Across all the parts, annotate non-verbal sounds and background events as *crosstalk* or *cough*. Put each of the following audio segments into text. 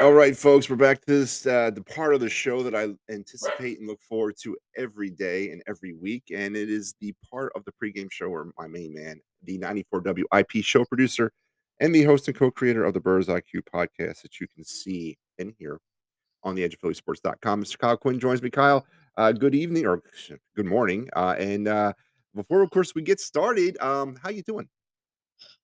All right, folks, we're back to this uh, the part of the show that I anticipate and look forward to every day and every week, and it is the part of the pregame show where my main man, the 94 WIP show producer, and the host and co-creator of the Birds IQ podcast that you can see and hear on the edge of phillysports.com. Mr. Kyle Quinn joins me. Kyle, uh, good evening or good morning. Uh, and uh, before, of course, we get started, um, how you doing?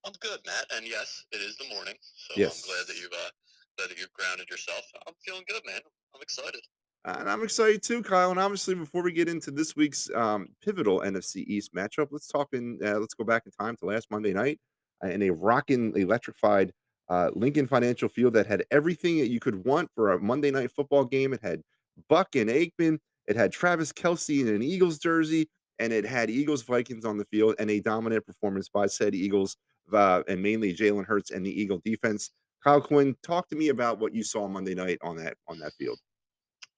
I'm good, Matt. And yes, it is the morning, so Yes. I'm glad that you've uh, that you've grounded yourself. I'm feeling good, man. I'm excited. And I'm excited too, Kyle. And obviously, before we get into this week's um, pivotal NFC East matchup, let's talk in. Uh, let's go back in time to last Monday night uh, in a rocking, electrified uh, Lincoln Financial Field that had everything that you could want for a Monday night football game. It had Buck and Aikman. It had Travis Kelce in an Eagles jersey, and it had Eagles Vikings on the field and a dominant performance by said Eagles uh, and mainly Jalen Hurts and the Eagle defense. Kyle Quinn, talk to me about what you saw Monday night on that on that field.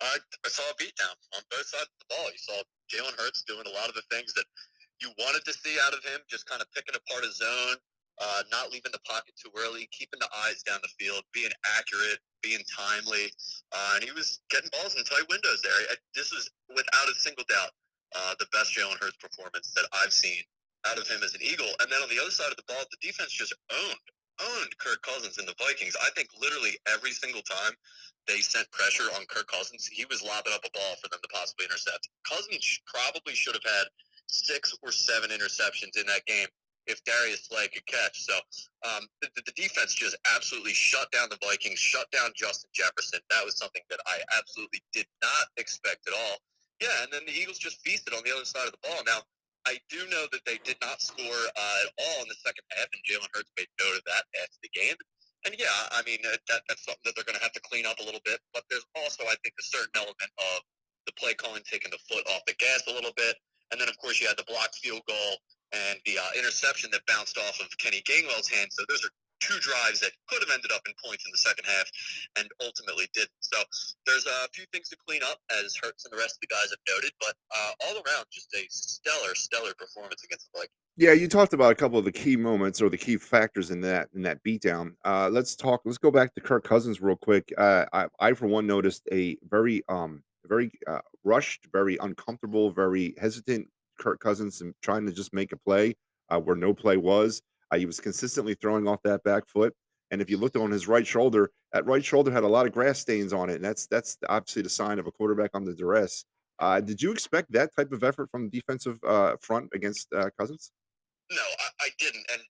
I, I saw a beatdown on both sides of the ball. You saw Jalen Hurts doing a lot of the things that you wanted to see out of him, just kind of picking apart his zone, uh, not leaving the pocket too early, keeping the eyes down the field, being accurate, being timely, uh, and he was getting balls in tight windows there. I, this is without a single doubt uh, the best Jalen Hurts performance that I've seen out of him as an Eagle. And then on the other side of the ball, the defense just owned owned Kirk Cousins and the Vikings. I think literally every single time they sent pressure on Kirk Cousins, he was lobbing up a ball for them to possibly intercept. Cousins probably should have had six or seven interceptions in that game if Darius Slay could catch. So um, the, the defense just absolutely shut down the Vikings, shut down Justin Jefferson. That was something that I absolutely did not expect at all. Yeah, and then the Eagles just feasted on the other side of the ball. Now, I do know that they did not score uh, at all in the second half, and Jalen Hurts made note of that after the game. And yeah, I mean uh, that, that's something that they're going to have to clean up a little bit. But there's also, I think, a certain element of the play calling taking the foot off the gas a little bit, and then of course you had the blocked field goal and the uh, interception that bounced off of Kenny Gainwell's hand. So those are two drives that could have ended up in points in the second half, and ultimately didn't. So there's a few things to clean up, as Hurts and the rest of the guys have noted. But uh, all around, just a stellar, stellar performance against the Vikings. Yeah, you talked about a couple of the key moments or the key factors in that in that beatdown. Uh, let's talk. Let's go back to Kirk Cousins real quick. Uh, I, I for one noticed a very um very uh, rushed, very uncomfortable, very hesitant Kirk Cousins and trying to just make a play uh, where no play was. Uh, he was consistently throwing off that back foot, and if you looked on his right shoulder, that right shoulder had a lot of grass stains on it, and that's that's obviously the sign of a quarterback under duress. Uh, did you expect that type of effort from the defensive uh, front against uh, Cousins? No, I, I didn't, and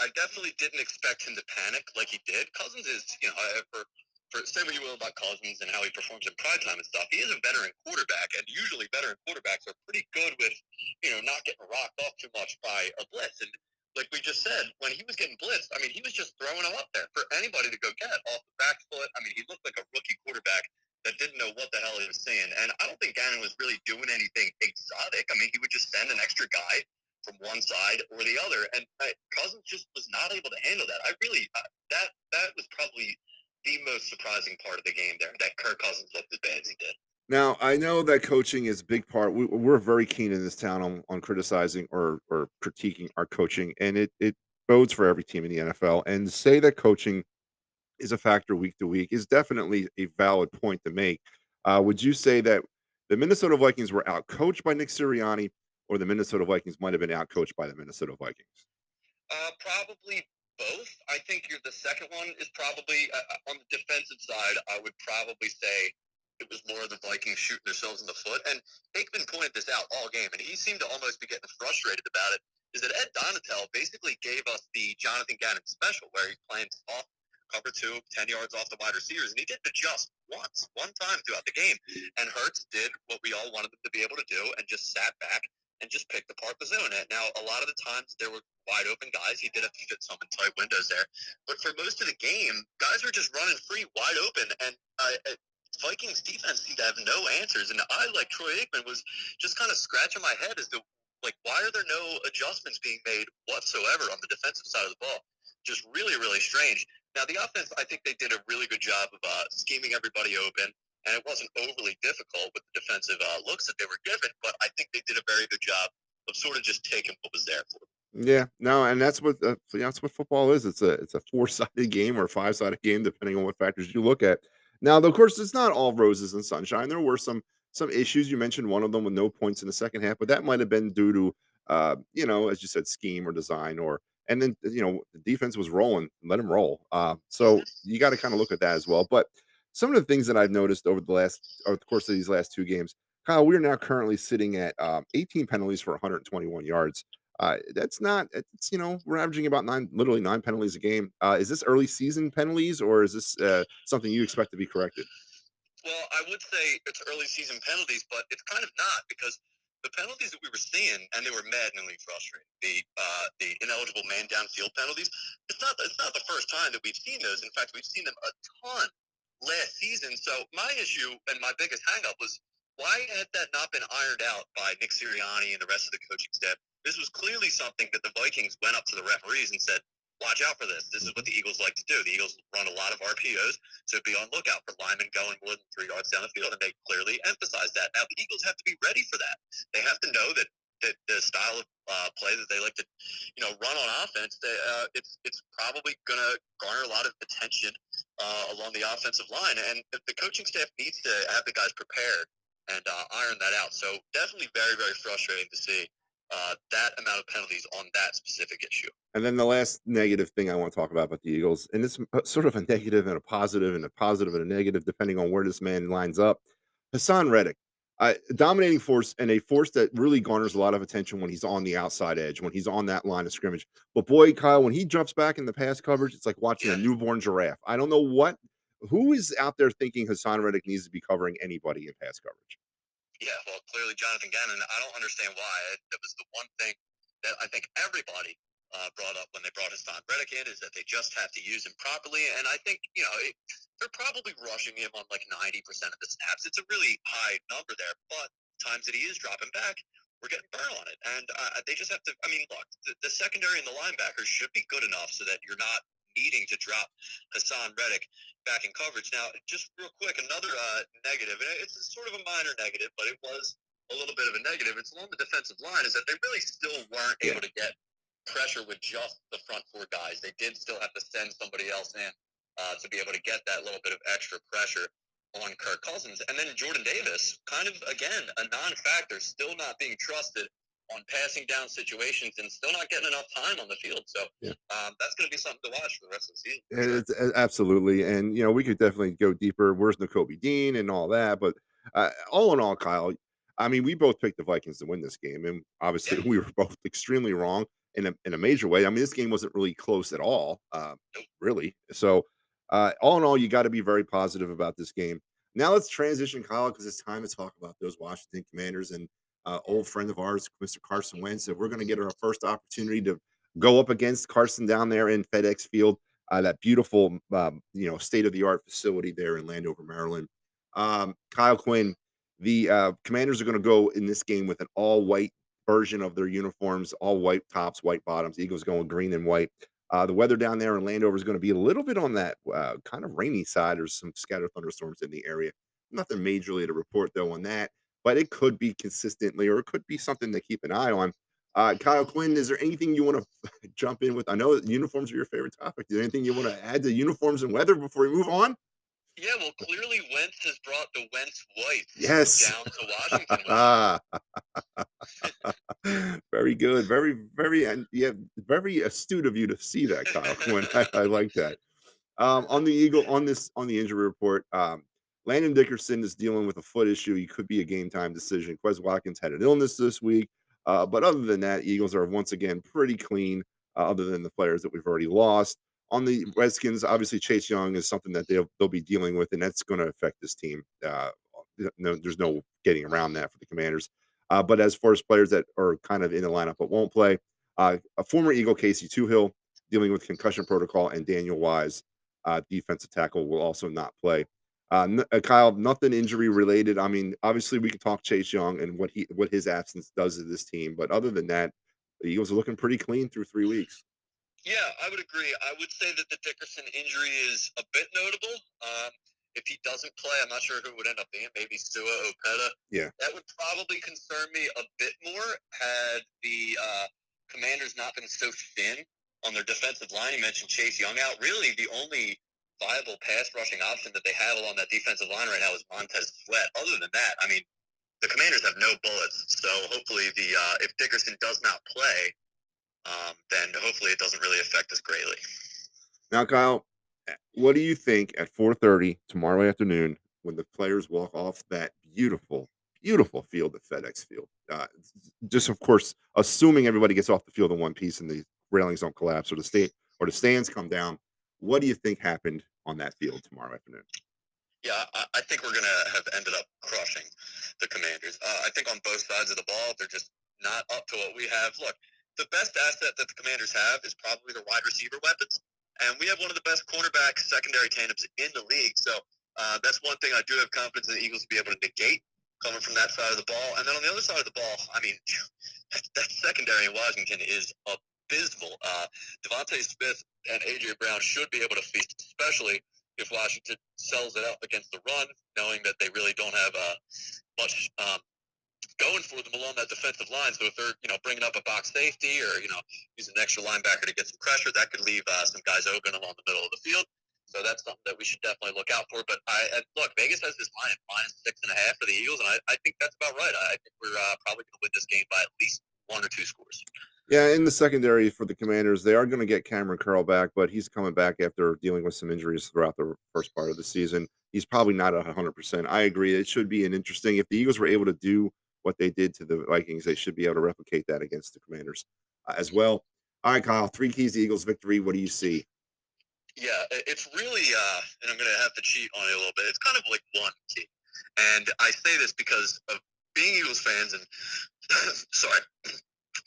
I definitely didn't expect him to panic like he did. Cousins is, you know, uh, for for say what you will about Cousins and how he performs in prime time and stuff. He is a veteran quarterback, and usually veteran quarterbacks are pretty good with, you know, not getting rocked off too much by a blitz. And like we just said, when he was getting blitzed, I mean, he was just throwing them up there for anybody to go get off the back foot. I mean, he looked like a rookie quarterback that didn't know what the hell he was saying. And I don't think Gannon was really doing anything exotic. I mean, he would just send an extra guy from one side or the other, and uh, Cousins just was not able to handle that. I really uh, that that was probably the most surprising part of the game there. That Kirk Cousins looked as bad as he did. Now I know that coaching is a big part. We, we're very keen in this town on, on criticizing or or critiquing our coaching, and it it bodes for every team in the NFL. And say that coaching is a factor week to week is definitely a valid point to make. Uh, would you say that the Minnesota Vikings were out coached by Nick Sirianni, or the Minnesota Vikings might have been out coached by the Minnesota Vikings? Uh, probably both. I think the second one is probably uh, on the defensive side. I would probably say it was more of the Vikings shooting themselves in the foot. And Aikman pointed this out all game, and he seemed to almost be getting frustrated about it. Is that Ed Donatell basically gave us the Jonathan Gannon special, where he's playing off cover two, 10 yards off the wide receivers, and he didn't adjust once, one time throughout the game. And Hurts did what we all wanted him to be able to do and just sat back and just picked apart the zone. And now, a lot of the times there were wide open guys. He did have to fit some in tight windows there. But for most of the game, guys were just running free, wide open. And uh, Vikings defense seemed to have no answers. And I, like Troy Aikman, was just kind of scratching my head as to, like, why are there no adjustments being made whatsoever on the defensive side of the ball? Just really, really strange. Now, the offense, I think they did a really good job of uh, scheming everybody open, and it wasn't overly difficult with the defensive uh, looks that they were given, but I think they did a very good job of sort of just taking what was there for them. Yeah, no, and that's what uh, that's what football is. It's a it's a four sided *laughs* game or five sided game, depending on what factors you look at. Now, of course, it's not all roses and sunshine. There were some some issues. You mentioned one of them with no points in the second half, but that might have been due to uh, you know, as you said, scheme or design, or and then you know the defense was rolling, let them roll. Uh, so you got to kind of look at that as well. But some of the things that I've noticed over the last over the course of these last two games, Kyle, we're now currently sitting at um, 18 penalties for 121 yards. Uh, that's not. It's you know we're averaging about nine, literally nine penalties a game. Uh, is this early season penalties or is this uh, something you expect to be corrected? Well, I would say it's early season penalties, but it's kind of not because the penalties that we were seeing, and they were maddeningly frustrating. The uh, the ineligible man downfield penalties. It's not it's not the first time that we've seen those. In fact, we've seen them a ton last season. So my issue and my biggest hangup was why had that not been ironed out by Nick Sirianni and the rest of the coaching staff? This was clearly something that the Vikings went up to the referees and said, watch out for this. This is what the Eagles like to do. The Eagles run a lot of RPOs, so be on lookout for linemen going more than three yards down the field, and they clearly emphasize that. Now, the Eagles have to be ready for that. They have to know that, that the style of uh, play that they like to, you know, run on offense, they, uh, it's it's probably going to garner a lot of attention uh, along the offensive line, and the coaching staff needs to have the guys prepared and uh, iron that out. So definitely very very frustrating to see uh, that amount of penalties on that specific issue. And then the last negative thing I want to talk about about the Eagles, and it's sort of a negative and a positive, and a positive and a negative, depending on where this man lines up. Haason Reddick, uh, dominating force and a force that really garners a lot of attention when he's on the outside edge, when he's on that line of scrimmage. But boy, Kyle, when he jumps back in the pass coverage, it's like watching yeah. a newborn giraffe. I don't know what, who is out there thinking Haason Reddick needs to be covering anybody in pass coverage. Yeah, well, clearly Jonathan Gannon. I don't understand why. It was the one thing that I think everybody uh, brought up when they brought Haason Reddick in is that they just have to use him properly. And I think, you know, it, they're probably rushing him on like 90% of the snaps. It's a really high number there, but times that he is dropping back, we're getting burned on it. And uh, they just have to, I mean, look, the, the secondary and the linebackers should be good enough so that you're not needing to drop Haason Reddick back in coverage. Now, just real quick, another uh, negative, and it's sort of a minor negative, but it was a little bit of a negative. It's along the defensive line, is that they really still weren't yeah. able to get pressure with just the front four guys. They did still have to send somebody else in uh, to be able to get that little bit of extra pressure on Kirk Cousins. And then Jordan Davis, kind of, again, a non factor, still not being trusted on passing down situations and still not getting enough time on the field. So yeah. um, that's going to be something to watch for the rest of the season. It's, absolutely, and you know we could definitely go deeper. Where's Nakobe Dean and all that, but uh, all in all, Kyle, I mean, we both picked the Vikings to win this game, and obviously yeah. *laughs* we were both extremely wrong in a in a major way. I mean, this game wasn't really close at all, uh, really. So, uh, all in all, you got to be very positive about this game. Now let's transition, Kyle, because it's time to talk about those Washington Commanders and uh, old friend of ours, Mr. Carson Wentz. So we're going to get our first opportunity to go up against Carson down there in FedEx Field, uh, that beautiful, um, you know, state of the art facility there in Landover, Maryland. Um, Kyle Quinn, the uh, Commanders are going to go in this game with an all white version of their uniforms, all white tops, white bottoms. Eagles going green and white. Uh, the weather down there in Landover is going to be a little bit on that uh, kind of rainy side. There's some scattered thunderstorms in the area. Nothing majorly to report though on that but it could be consistently or it could be something to keep an eye on. Uh, Kyle Quinn, is there anything you want to *laughs* jump in with? I know uniforms are your favorite topic. Is there anything you want to add to uniforms and weather before we move on? Yeah, well, clearly Wentz has brought the Wentz white yes. down to Washington. *laughs* very good, very, very, and yeah, very astute of you to see that, Kyle Quinn. *laughs* I, I like that. Um, on the Eagle, on this, on the injury report, um, Landon Dickerson is dealing with a foot issue. He could be a game time decision. Quez Watkins had an illness this week. Uh, but other than that, Eagles are once again pretty clean, uh, other than the players that we've already lost. On the Redskins, obviously, Chase Young is something that they'll, they'll be dealing with, and that's going to affect this team. Uh, no, there's no getting around that for the Commanders. Uh, but as far as players that are kind of in the lineup but won't play, uh, a former Eagle, Casey Toohill, dealing with concussion protocol, and Daniel Wise, uh, defensive tackle, will also not play. Uh, uh, Kyle, nothing injury related. I mean, obviously we could talk Chase Young and what he what his absence does to this team, but other than that, the Eagles are looking pretty clean through three weeks. Yeah, I would agree. I would say that the Dickerson injury is a bit notable. Um, if he doesn't play, I'm not sure who would end up being. Maybe Sua Opeta. Yeah, that would probably concern me a bit more had the uh, Commanders not been so thin on their defensive line. You mentioned Chase Young out. Really, the only viable pass rushing option that they have along that defensive line right now is Montez Sweat. Other than that, I mean, the Commanders have no bullets. So hopefully, the uh, if Dickerson does not play, um, then hopefully it doesn't really affect us greatly. Now, Kyle, what do you think at 4:30 tomorrow afternoon when the players walk off that beautiful, beautiful field at FedEx Field? Uh, just of course, assuming everybody gets off the field in one piece and the railings don't collapse or the state or the stands come down. What do you think happened on that field tomorrow afternoon? Yeah, I, think we're going to have ended up crushing the Commanders. Uh, I think on both sides of the ball, they're just not up to what we have. Look, the best asset that the Commanders have is probably their wide receiver weapons, and we have one of the best cornerback secondary tandems in the league. So uh, that's one thing I do have confidence in the Eagles to be able to negate coming from that side of the ball. And then on the other side of the ball, I mean, *laughs* that, that secondary in Washington is abysmal. Uh, DeVonta Smith and AJ Brown should be able to feast, especially if Washington sells it out against the run, knowing that they really don't have uh, much um, going for them along that defensive line. So if they're you know bringing up a box safety or you know using an extra linebacker to get some pressure, that could leave uh, some guys open along the middle of the field. So that's something that we should definitely look out for. But I, look, Vegas has this line minus six and a half for the Eagles, and I, I think that's about right. I think we're uh, probably going to win this game by at least one or two scores. Yeah, in the secondary for the Commanders, they are going to get Kamren Curl back, but he's coming back after dealing with some injuries throughout the first part of the season. He's probably not a hundred percent. I agree. It should be an interesting. If the Eagles were able to do what they did to the Vikings, they should be able to replicate that against the Commanders uh, as well. All right, Kyle. Three keys to Eagles victory. What do you see? Yeah, it's really, uh, and I'm going to have to cheat on it a little bit. It's kind of like one key, and I say this because of being Eagles fans and *laughs* sorry,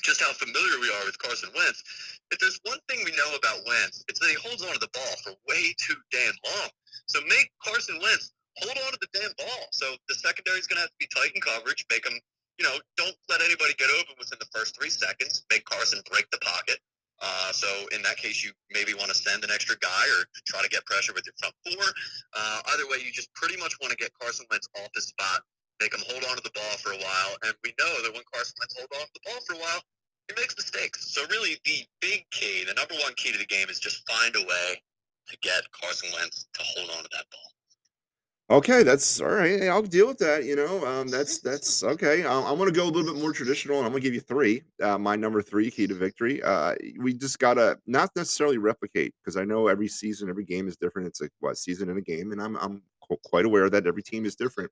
just how familiar we are with Carson Wentz. If there's one thing we know about Wentz, it's that he holds on to the ball for way too damn long. So make Carson Wentz hold on to the damn ball. So the secondary is going to have to be tight in coverage. Make him, you know, don't let anybody get open within the first three seconds. Make Carson break the pocket. Uh, so in that case, you maybe want to send an extra guy or try to get pressure with your front four. Uh, either way, you just pretty much want to get Carson Wentz off his spot make him hold on to the ball for a while. And we know that when Carson Wentz holds on to the ball for a while, he makes mistakes. So really, the big key, the number one key to the game, is just find a way to get Carson Wentz to hold on to that ball. Okay, that's all right. I'll deal with that. You know, um, that's *laughs* that's okay. I'm, I'm going to go a little bit more traditional, and I'm going to give you three. Uh, my number three key to victory. Uh, we just gotta not necessarily replicate because I know every season, every game is different. It's a what season in a game, and I'm I'm quite aware that every team is different.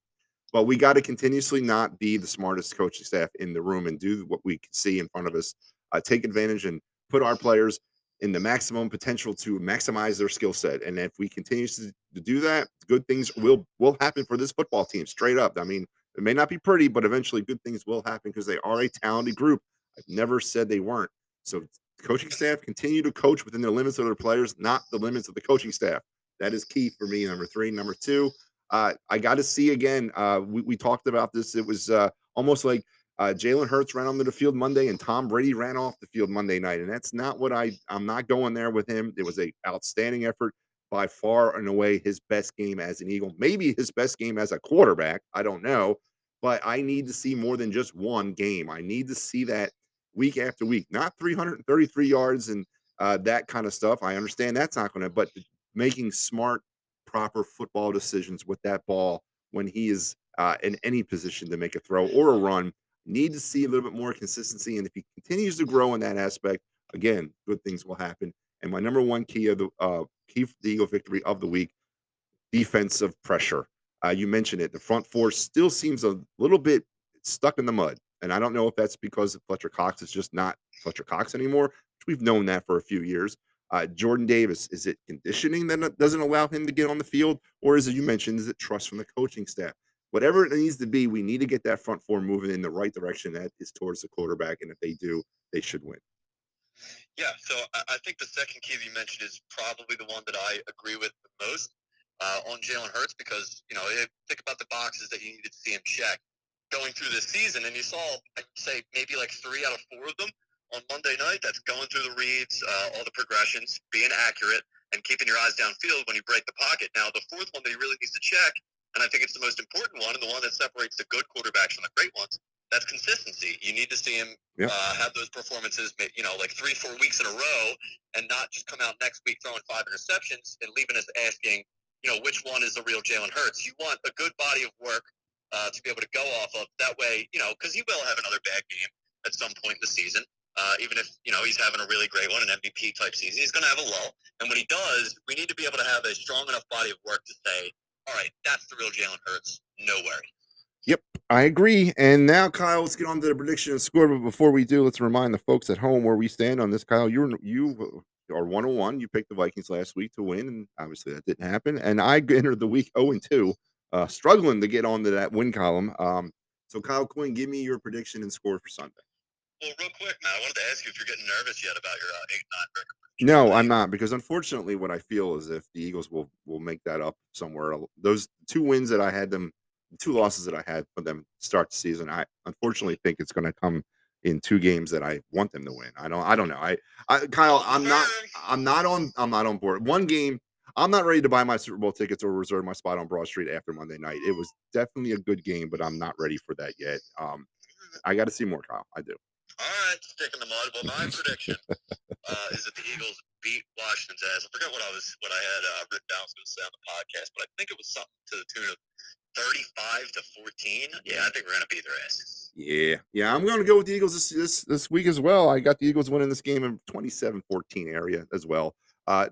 But we got to continuously not be the smartest coaching staff in the room and do what we can see in front of us. Uh, take advantage and put our players in the maximum potential to maximize their skill set. And if we continue to, to do that, good things will will happen for this football team. Straight up. I mean, it may not be pretty, but eventually good things will happen because they are a talented group. I've never said they weren't. So coaching staff continue to coach within the limits of their players, not the limits of the coaching staff. That is key for me. Number three. Number two, uh, I got to see again. Uh, we, we talked about this. It was uh, almost like uh, Jalen Hurts ran onto the field Monday and Tom Brady ran off the field Monday night, and that's not what I. I'm not going there with him. It was a outstanding effort by far and away his best game as an Eagle. Maybe his best game as a quarterback. I don't know, but I need to see more than just one game. I need to see that week after week, not 333 yards and uh, that kind of stuff. I understand that's not going to, but making smart proper football decisions with that ball when he is uh, in any position to make a throw or a run. Need to see a little bit more consistency, and if he continues to grow in that aspect, again, good things will happen. And my number one key of the uh, key for the Eagle victory of the week: defensive pressure. Uh, you mentioned it. The front four still seems a little bit stuck in the mud, and I don't know if that's because Fletcher Cox is just not Fletcher Cox anymore. We've known that for a few years. Uh, Jordan Davis, is it conditioning that doesn't allow him to get on the field? Or is it, you mentioned, is it trust from the coaching staff? Whatever it needs to be, we need to get that front four moving in the right direction that is towards the quarterback. And if they do, they should win. Yeah, so I think the second key you mentioned is probably the one that I agree with the most uh, on Jalen Hurts because, you know, think about the boxes that you needed to see him check going through this season. And you saw, I'd say, maybe like three out of four of them on Monday night. That's going through the reads, uh, all the progressions, being accurate, and keeping your eyes downfield when you break the pocket. Now, the fourth one that he really needs to check, and I think it's the most important one, and the one that separates the good quarterbacks from the great ones, That's consistency. You need to see him Yep. uh, have those performances, you know, like three, four weeks in a row, and not just come out next week throwing five interceptions and leaving us asking, you know, which one is the real Jalen Hurts. You want a good body of work uh, to be able to go off of. That way, you know, because he will have another bad game at some point in the season. Uh, even if you know he's having a really great one, an MVP type season, he's going to have a lull. And when he does, we need to be able to have a strong enough body of work to say, "All right, that's the real Jalen Hurts. No worry." Yep, I agree. And now, Kyle, let's get on to the prediction and score. But before we do, let's remind the folks at home where we stand on this. Kyle, you're you are one on one. You picked the Vikings last week to win, and obviously that didn't happen. And I *laughs* entered the week 0 and 2, uh, struggling to get onto that win column. Um, so Kyle Quinn, give me your prediction and score for Sunday. Well, real quick, Matt, I wanted to ask you if you're getting nervous yet about your uh, eight nine record. No, I'm not because unfortunately, what I feel is if the Eagles will will make that up somewhere, those two wins that I had them, two losses that I had for them start the season, I unfortunately think it's going to come in two games that I want them to win. I don't, I don't know. I, I, Kyle, I'm not, I'm not on, I'm not on board. One game, I'm not ready to buy my Super Bowl tickets or reserve my spot on Broad Street after Monday night. It was definitely a good game, but I'm not ready for that yet. Um, I got to see more, Kyle. I do. All right, sticking the mud. Well, my prediction *laughs* uh, is that the Eagles beat Washington's ass. I forgot what I was what I had uh, written down. I was going to say on the podcast, but I think it was something to the tune of thirty-five to fourteen. Yeah, I think we're going to beat their ass. Yeah, yeah, I'm going to go with the Eagles this, this this week as well. I got the Eagles winning this game in 27-14 area as well. Uh,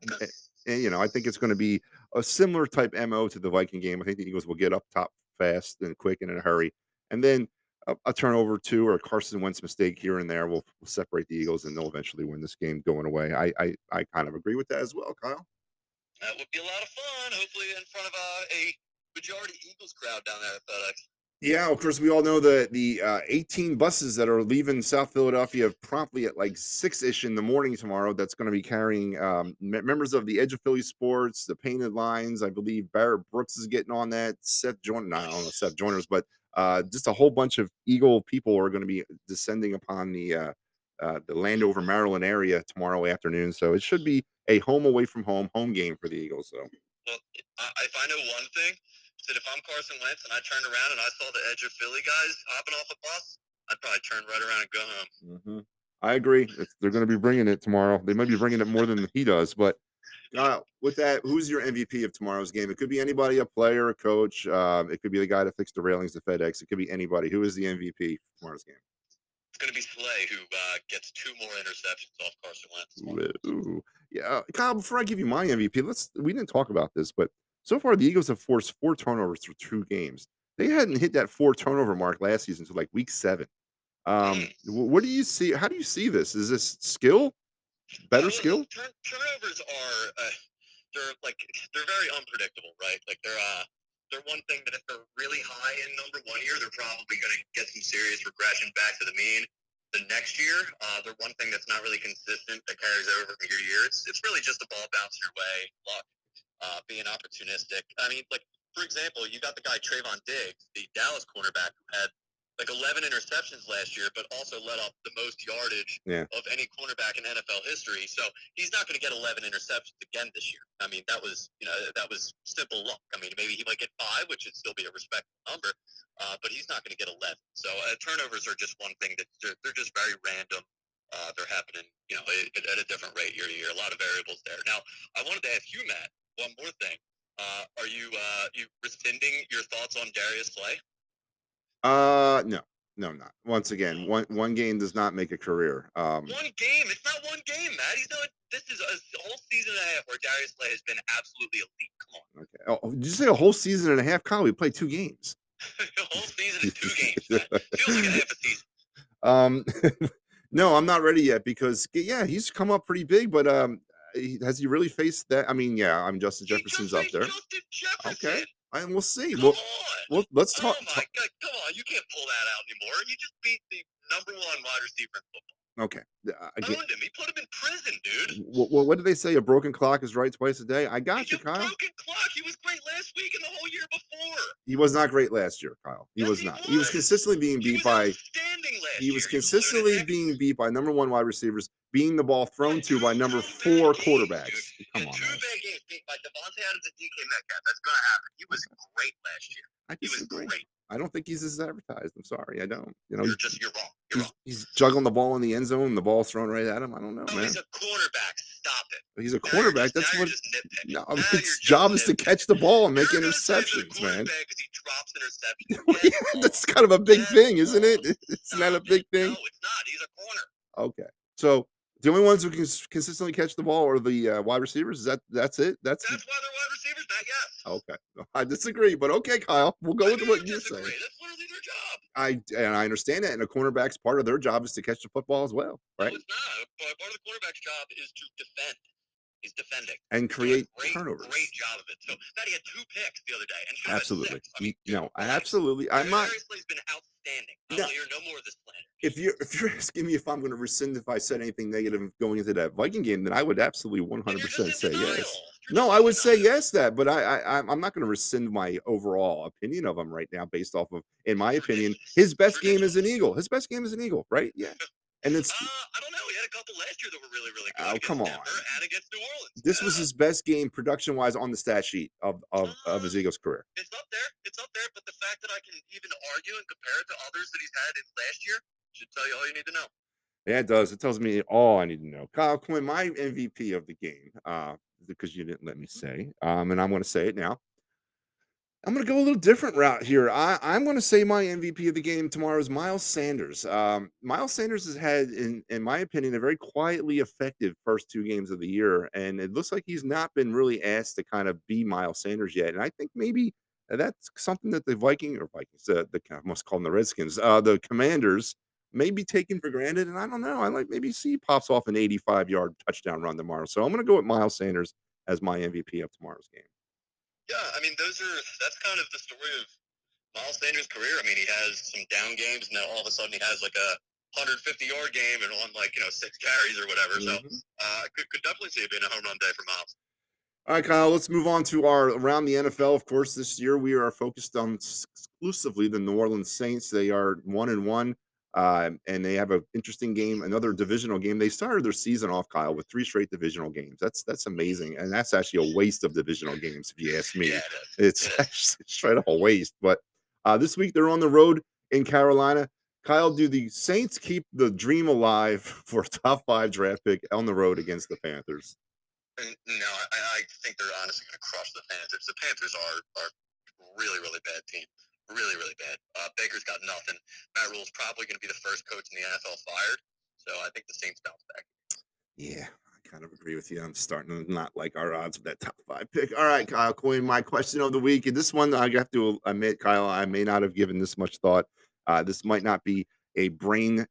and you know, I think it's going to be a similar type mo to the Viking game. I think the Eagles will get up top fast and quick and in a hurry, and then a, a turnover two or a Carson Wentz mistake here and there will, will separate the Eagles, and they'll eventually win this game going away. I I, I kind of agree with that as well, Kyle. That would be a lot of fun. Hopefully, in front of uh, a majority Eagles crowd down there at FedEx. Yeah, of course, we all know the the uh, 18 buses that are leaving South Philadelphia promptly at like six ish in the morning tomorrow. That's going to be carrying um, members of the Edge of Philly Sports, the Painted Lines. I believe Barrett Brooks is getting on that. Seth Joyner, I don't know Seth Joyner's, but uh, just a whole bunch of Eagle people are going to be descending upon the uh, uh, the Landover, Maryland area tomorrow afternoon. So it should be a home away from home home game for the Eagles. So Well, I, if I know one thing, it's that if I'm Carson Wentz and I turned around and I saw the Edge of Philly guys hopping off a bus, I'd probably turn right around and go home. hmm I agree. It's, they're going to be bringing it tomorrow. They might be bringing it more than he does. But uh, with that, who's your MVP of tomorrow's game? It could be anybody, a player, a coach. Um, it could be the guy that fixed the railings at FedEx. It could be anybody. Who is the MVP for tomorrow's game? It's going to be Slay who uh, gets two more interceptions off Carson Wentz. Ooh. Yeah, uh, Kyle. Before I give you my MVP, let's. We didn't talk about this, but so far the Eagles have forced four turnovers through two games. They hadn't hit that four turnover mark last season until like week seven. Um, what do you see? How do you see this? Is this skill? Better skill? Turn, turnovers are uh, they're like they're very unpredictable, right? Like they're uh they're one thing that if they're really high in number one year, they're probably going to get some serious regression back to the mean. The next year, uh, they're one thing that's not really consistent that carries over from year to year. It's, it's really just the ball bouncing your way, luck, uh, being opportunistic. I mean, like for example, you got the guy Trevon Diggs, the Dallas cornerback, who had like 11 interceptions last year, but also let off the most yardage Yeah. of any cornerback in NFL history. So he's not going to get 11 interceptions again this year. I mean, that was you know that was simple luck. I mean, maybe he might get five, which would still be a respectable number, uh, but he's not going to get 11. So uh, turnovers are just one thing that they're, they're just very random. Uh, they're happening, you know, at, at a different rate year to year. A lot of variables there. Now, I wanted to ask you, Matt, one more thing. Uh, are you uh, you rescinding your thoughts on Darius Slay? Uh, no, no, not once again. One one game does not make a career. Um, One game. It's not one game, Matt. He's not. This is a whole season and a half where Darius Slay has been absolutely elite. Come on, okay. Oh, did you say a whole season and a half? Kyle, we played two games. *laughs* the whole season is two games. Feels like a half a season. *laughs* Um, *laughs* no, I'm not ready yet because yeah, he's come up pretty big, but um, has he really faced that? I mean, yeah, I'm Justin He Jefferson's up there. Justin Jefferson. Okay, I, we'll see. Come Well, on. well, let's oh talk. my God! Come on, you can't pull that out anymore. You just beat the number one wide receiver in football. Okay, uh, again, Owned him. He put him in prison, dude. what, what did they say? A broken clock is right twice a day. I got He's you, a Kyle. broken clock. He was great last week and the whole year before. He was not great last year, Kyle. He Yes, was not. He was was. consistently being beat was by. He was year, consistently being beat by number one wide receivers, being the ball thrown Yeah, to by number four games, quarterbacks. dude. Come Yeah, on, two man. bad games beat by Davante Adams and DK Metcalf. That's gonna happen. He was great last year. I He was great. I don't think he's as advertised. I'm sorry, I don't. You know, You're just you're wrong. You're he's, wrong. he's juggling the ball in the end zone, the ball's thrown right at him. I don't know, Oh, man. he's a cornerback. Stop it. He's a quarterback. That's what. No, Now its job is to catch the ball and make You're gonna say he's a interceptions, man. he drops interceptions. *laughs* That's kind of a big thing, isn't it? It's *laughs* not that a big thing. No, it's not. He's a corner. Okay, so the only ones who can consistently catch the ball are the uh, wide receivers. Is that that's it? That's That's why they're wide receivers, not yes. okay. I disagree, but okay, Kyle, we'll go I with what you're disagree. saying. That's literally their job. I and I understand that, and a cornerback's part of their job is to catch the football as well, No, right? it's not. Part of the quarterback's job is to defend. He's defending. And create great, turnovers. Great job of it. So that he had two picks the other day, and should have had Absolutely. I mean, You relax. absolutely. I'm not. Darius Slay's been outstanding. I No. hear no more of this slander. If you're if you're *laughs* asking me if I'm going to rescind if I said anything negative going into that Viking game, then I would absolutely 100 And you're just percent say yes. No, I would say yes that, but I, I I'm- not going to rescind my overall opinion of him right now based off of, in my opinion, his best *laughs* game is an Eagle. His best game is an Eagle, right? Yeah, and it's Uh, I don't know. He had a couple last year that were really, really good. Oh, come on. Denver and against New Orleans. this was his best game production wise on the stat sheet of of, of his Uh, Eagles career. It's up there. It's up there. But the fact that I can even argue and compare it to others that he's had in last year should tell you all you need to know. Yeah, it does. It tells me all I need to know. Kyle Quinn, my MVP of the game, uh, because you didn't let me say, um, and I'm going to say it now. I'm going to go a little different route here. I, I'm going to say my MVP of the game tomorrow is Miles Sanders. Um, Miles Sanders has had, in in my opinion, a very quietly effective first two games of the year, and it looks like he's not been really asked to kind of be Miles Sanders yet. And I think maybe that's something that the Viking or Vikings, uh, the I must call them the Redskins, uh, the Commanders may be taken for granted. And I don't know. I like maybe see pops off an 85 yard touchdown run tomorrow. So I'm going to go with Miles Sanders as my MVP of tomorrow's game. Yeah, I mean, those are that's kind of the story of Miles Sanders' career. I mean, he has some down games, and then all of a sudden he has like a 150 yard game and on like you know six carries or whatever. So Mhm. uh, could could definitely see it being a home run day for Miles. All right, Kyle, let's move on to our around the NFL. Of course, this year we are focused on exclusively the New Orleans Saints. They are one and one, uh, and they have an interesting game, another divisional game. They started their season off, Kyle, with three straight divisional games. That's that's amazing, and that's actually a waste of divisional games, if you ask me. Yeah, it is. It's actually straight up a waste. But uh, this week they're on the road in Carolina. Kyle, do the Saints keep the dream alive *laughs* for a top five draft pick on the road against the Panthers? No, I, I think they're honestly going to crush the Panthers. The Panthers are are really really bad team, really really bad. Uh, Baker's got nothing. Matt Rhule's probably going to be the first coach in the NFL fired. So I think the Saints bounce back. Yeah, I kind of agree with you. I'm starting to not like our odds with that top five pick. All right, Kyle Quinn, my question of the week. And this one, I have to admit, Kyle, I may not have given this much thought. Uh, this might not be a brain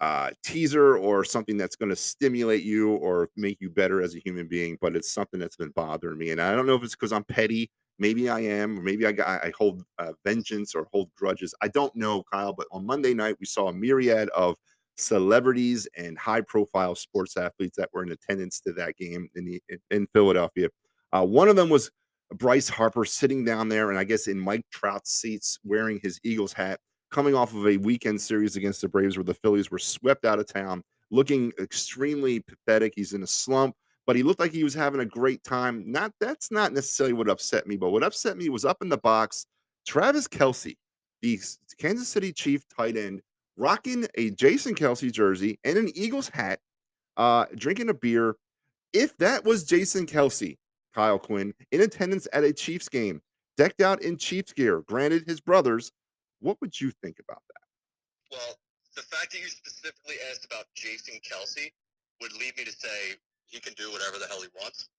uh, teaser or something that's going to stimulate you or make you better as a human being, but it's something that's been bothering me. And I don't know if it's because I'm petty. Maybe I am, or maybe I I hold uh, vengeance or hold grudges. I don't know, Kyle. But on Monday night, we saw a myriad of celebrities and high profile sports athletes that were in attendance to that game in the in, in Philadelphia. Uh, one of them was Bryce Harper sitting down there, and I guess in Mike Trout's seats, wearing his Eagles hat, coming off of a weekend series against the Braves where the Phillies were swept out of town, looking extremely pathetic. He's in a slump, but he looked like he was having a great time. Not that's not necessarily what upset me, but what upset me was up in the box, Travis Kelce, the Kansas City Chief tight end, rocking a Jason Kelce jersey and an Eagles hat, uh, drinking a beer. If that was Jason Kelce, Kyle Quinn, in attendance at a Chiefs game, decked out in Chiefs gear, granted his brothers, what would you think about that? Well, the fact that you specifically asked about Jason Kelce would lead me to say he can do whatever the hell he wants.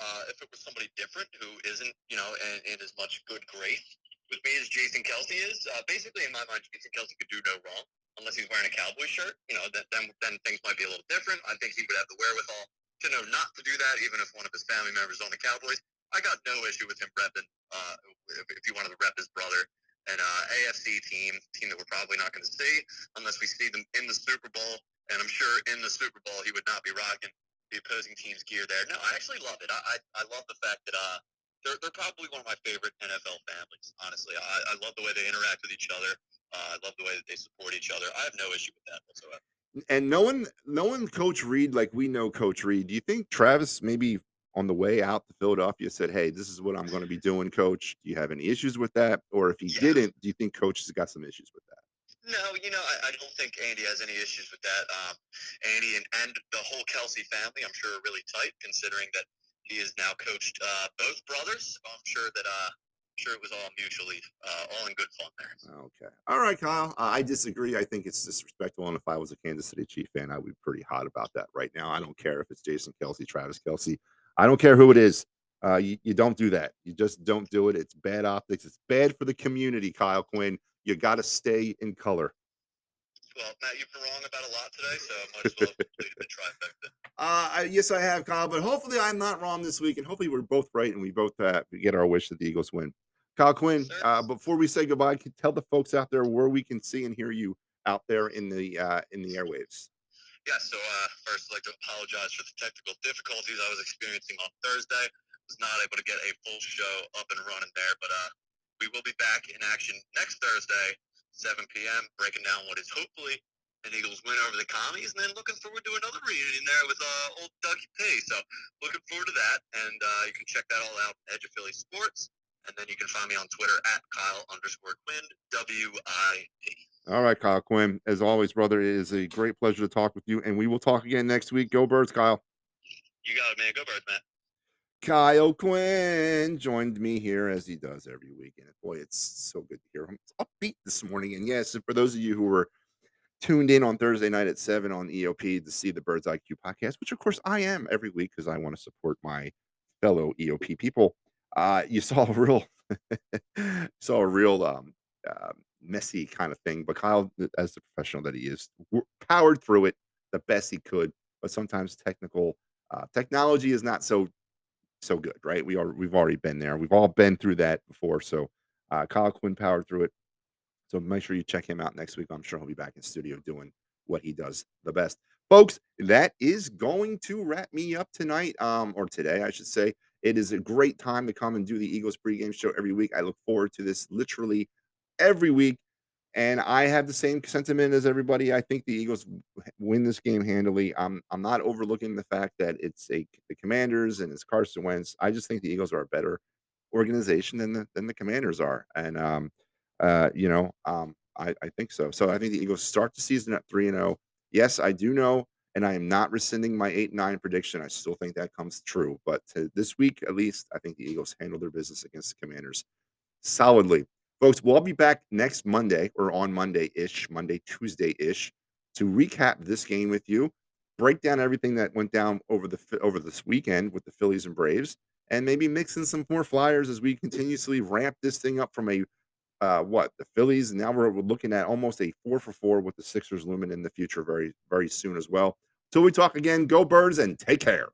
Uh, if it was somebody different who isn't, you know, in, in as much good grace with me as Jason Kelce is, uh, basically in my mind, Jason Kelce could do no wrong unless he's wearing a cowboy shirt. You know, that, then then things might be a little different. I think he would have the wherewithal to know not to do that, even if one of his family members on the Cowboys. I got no issue with him repping, uh, if, if you wanted to rep his brother an uh, AFC team, team that we're probably not going to see unless we see them in the Super Bowl. And I'm sure in the Super Bowl he would not be rocking the opposing team's gear there. No, I actually love it. I I, I love the fact that uh they're they're probably one of my favorite NFL families. Honestly, I, I love the way they interact with each other. Uh, I love the way that they support each other. I have no issue with that whatsoever. And knowing knowing Coach Reid like we know Coach Reid, do you think Travis maybe on the way out to Philadelphia said, "Hey, this is what I'm going to be doing, Coach. Do you have any issues with that?" Or if he Yeah. didn't, do you think Coach has got some issues with that? No, you know, I, I don't think Andy has any issues with that. Um, Andy and, and the whole Kelce family, I'm sure, are really tight, considering that he has now coached uh, both brothers. I'm sure that uh, I'm sure it was all mutually, uh, all in good fun there. Okay. All right, Kyle. I disagree. I think it's disrespectful. And if I was a Kansas City Chief fan, I would be pretty hot about that right now. I don't care if it's Jason Kelce, Travis Kelce. I don't care who it is. Uh, you, you don't do that. You just don't do it. It's bad optics. It's bad for the community, Kyle Quinn. You got to stay in color. Well, Matt, you've been wrong about a lot today, so I might as well have completed the trifecta. Uh, I, yes, I have, Kyle, but hopefully I'm not wrong this week, and hopefully we're both right, and we both uh, get our wish that the Eagles win. Kyle Quinn, uh, before we say goodbye, can tell the folks out there where we can see and hear you out there in the uh, in the airwaves. Yeah, so uh, first, I'd like to apologize for the technical difficulties I was experiencing on Thursday. Was not able to get a full show up and running there, but uh, we will be back in action next Thursday, 7 p.m., breaking down what is hopefully an Eagles win over the Commies, and then looking forward to another reunion there with uh, old Dougie P. So looking forward to that, and uh, you can check that all out, Edge of Philly Sports, and then you can find me on Twitter at Kyle underscore Quinn, W-I-P. All right, Kyle Quinn. As always, brother, it is a great pleasure to talk with you, and we will talk again next week. Go Birds, Kyle. You got it, man. Go Birds, man. Kyle Quinn joined me here as he does every week. And boy, it's so good to hear him. It's upbeat this morning. And yes, for those of you who were tuned in on Thursday night at 7 on EOP to see the Birds IQ podcast, which of course I am every week because I want to support my fellow EOP people. Uh, you saw a real *laughs* saw a real um, uh, messy kind of thing, but Kyle, as the professional that he is, powered through it the best he could. But sometimes technical uh, technology is not so so good, right? We are we've already been there. We've all been through that before. So uh, Kyle Quinn powered through it. So make sure you check him out next week. I'm sure he'll be back in studio doing what he does the best. Folks, that is going to wrap me up tonight, um, or today, I should say. It is a great time to come and do the Eagles pregame show every week. I look forward to this literally every week. And I have the same sentiment as everybody. I think the Eagles win this game handily. I'm I'm not overlooking the fact that it's a the Commanders and it's Carson Wentz. I just think the Eagles are a better organization than the than the Commanders are. And um uh you know um I, I think so. So I think the Eagles start the season at three and zero. Yes, I do know, and I am not rescinding my eight nine prediction. I still think that comes true. But this week, at least, I think the Eagles handle their business against the Commanders solidly. Folks, we'll be back next Monday or on Monday ish, Monday, Tuesday ish, to recap this game with you, break down everything that went down over the over this weekend with the Phillies and Braves, and maybe mix in some more flyers as we continuously ramp this thing up from a uh, what the Phillies. Now we're, we're looking at almost a four for four with the Sixers looming in the future very very soon as well. Till we talk again, go Birds and take care.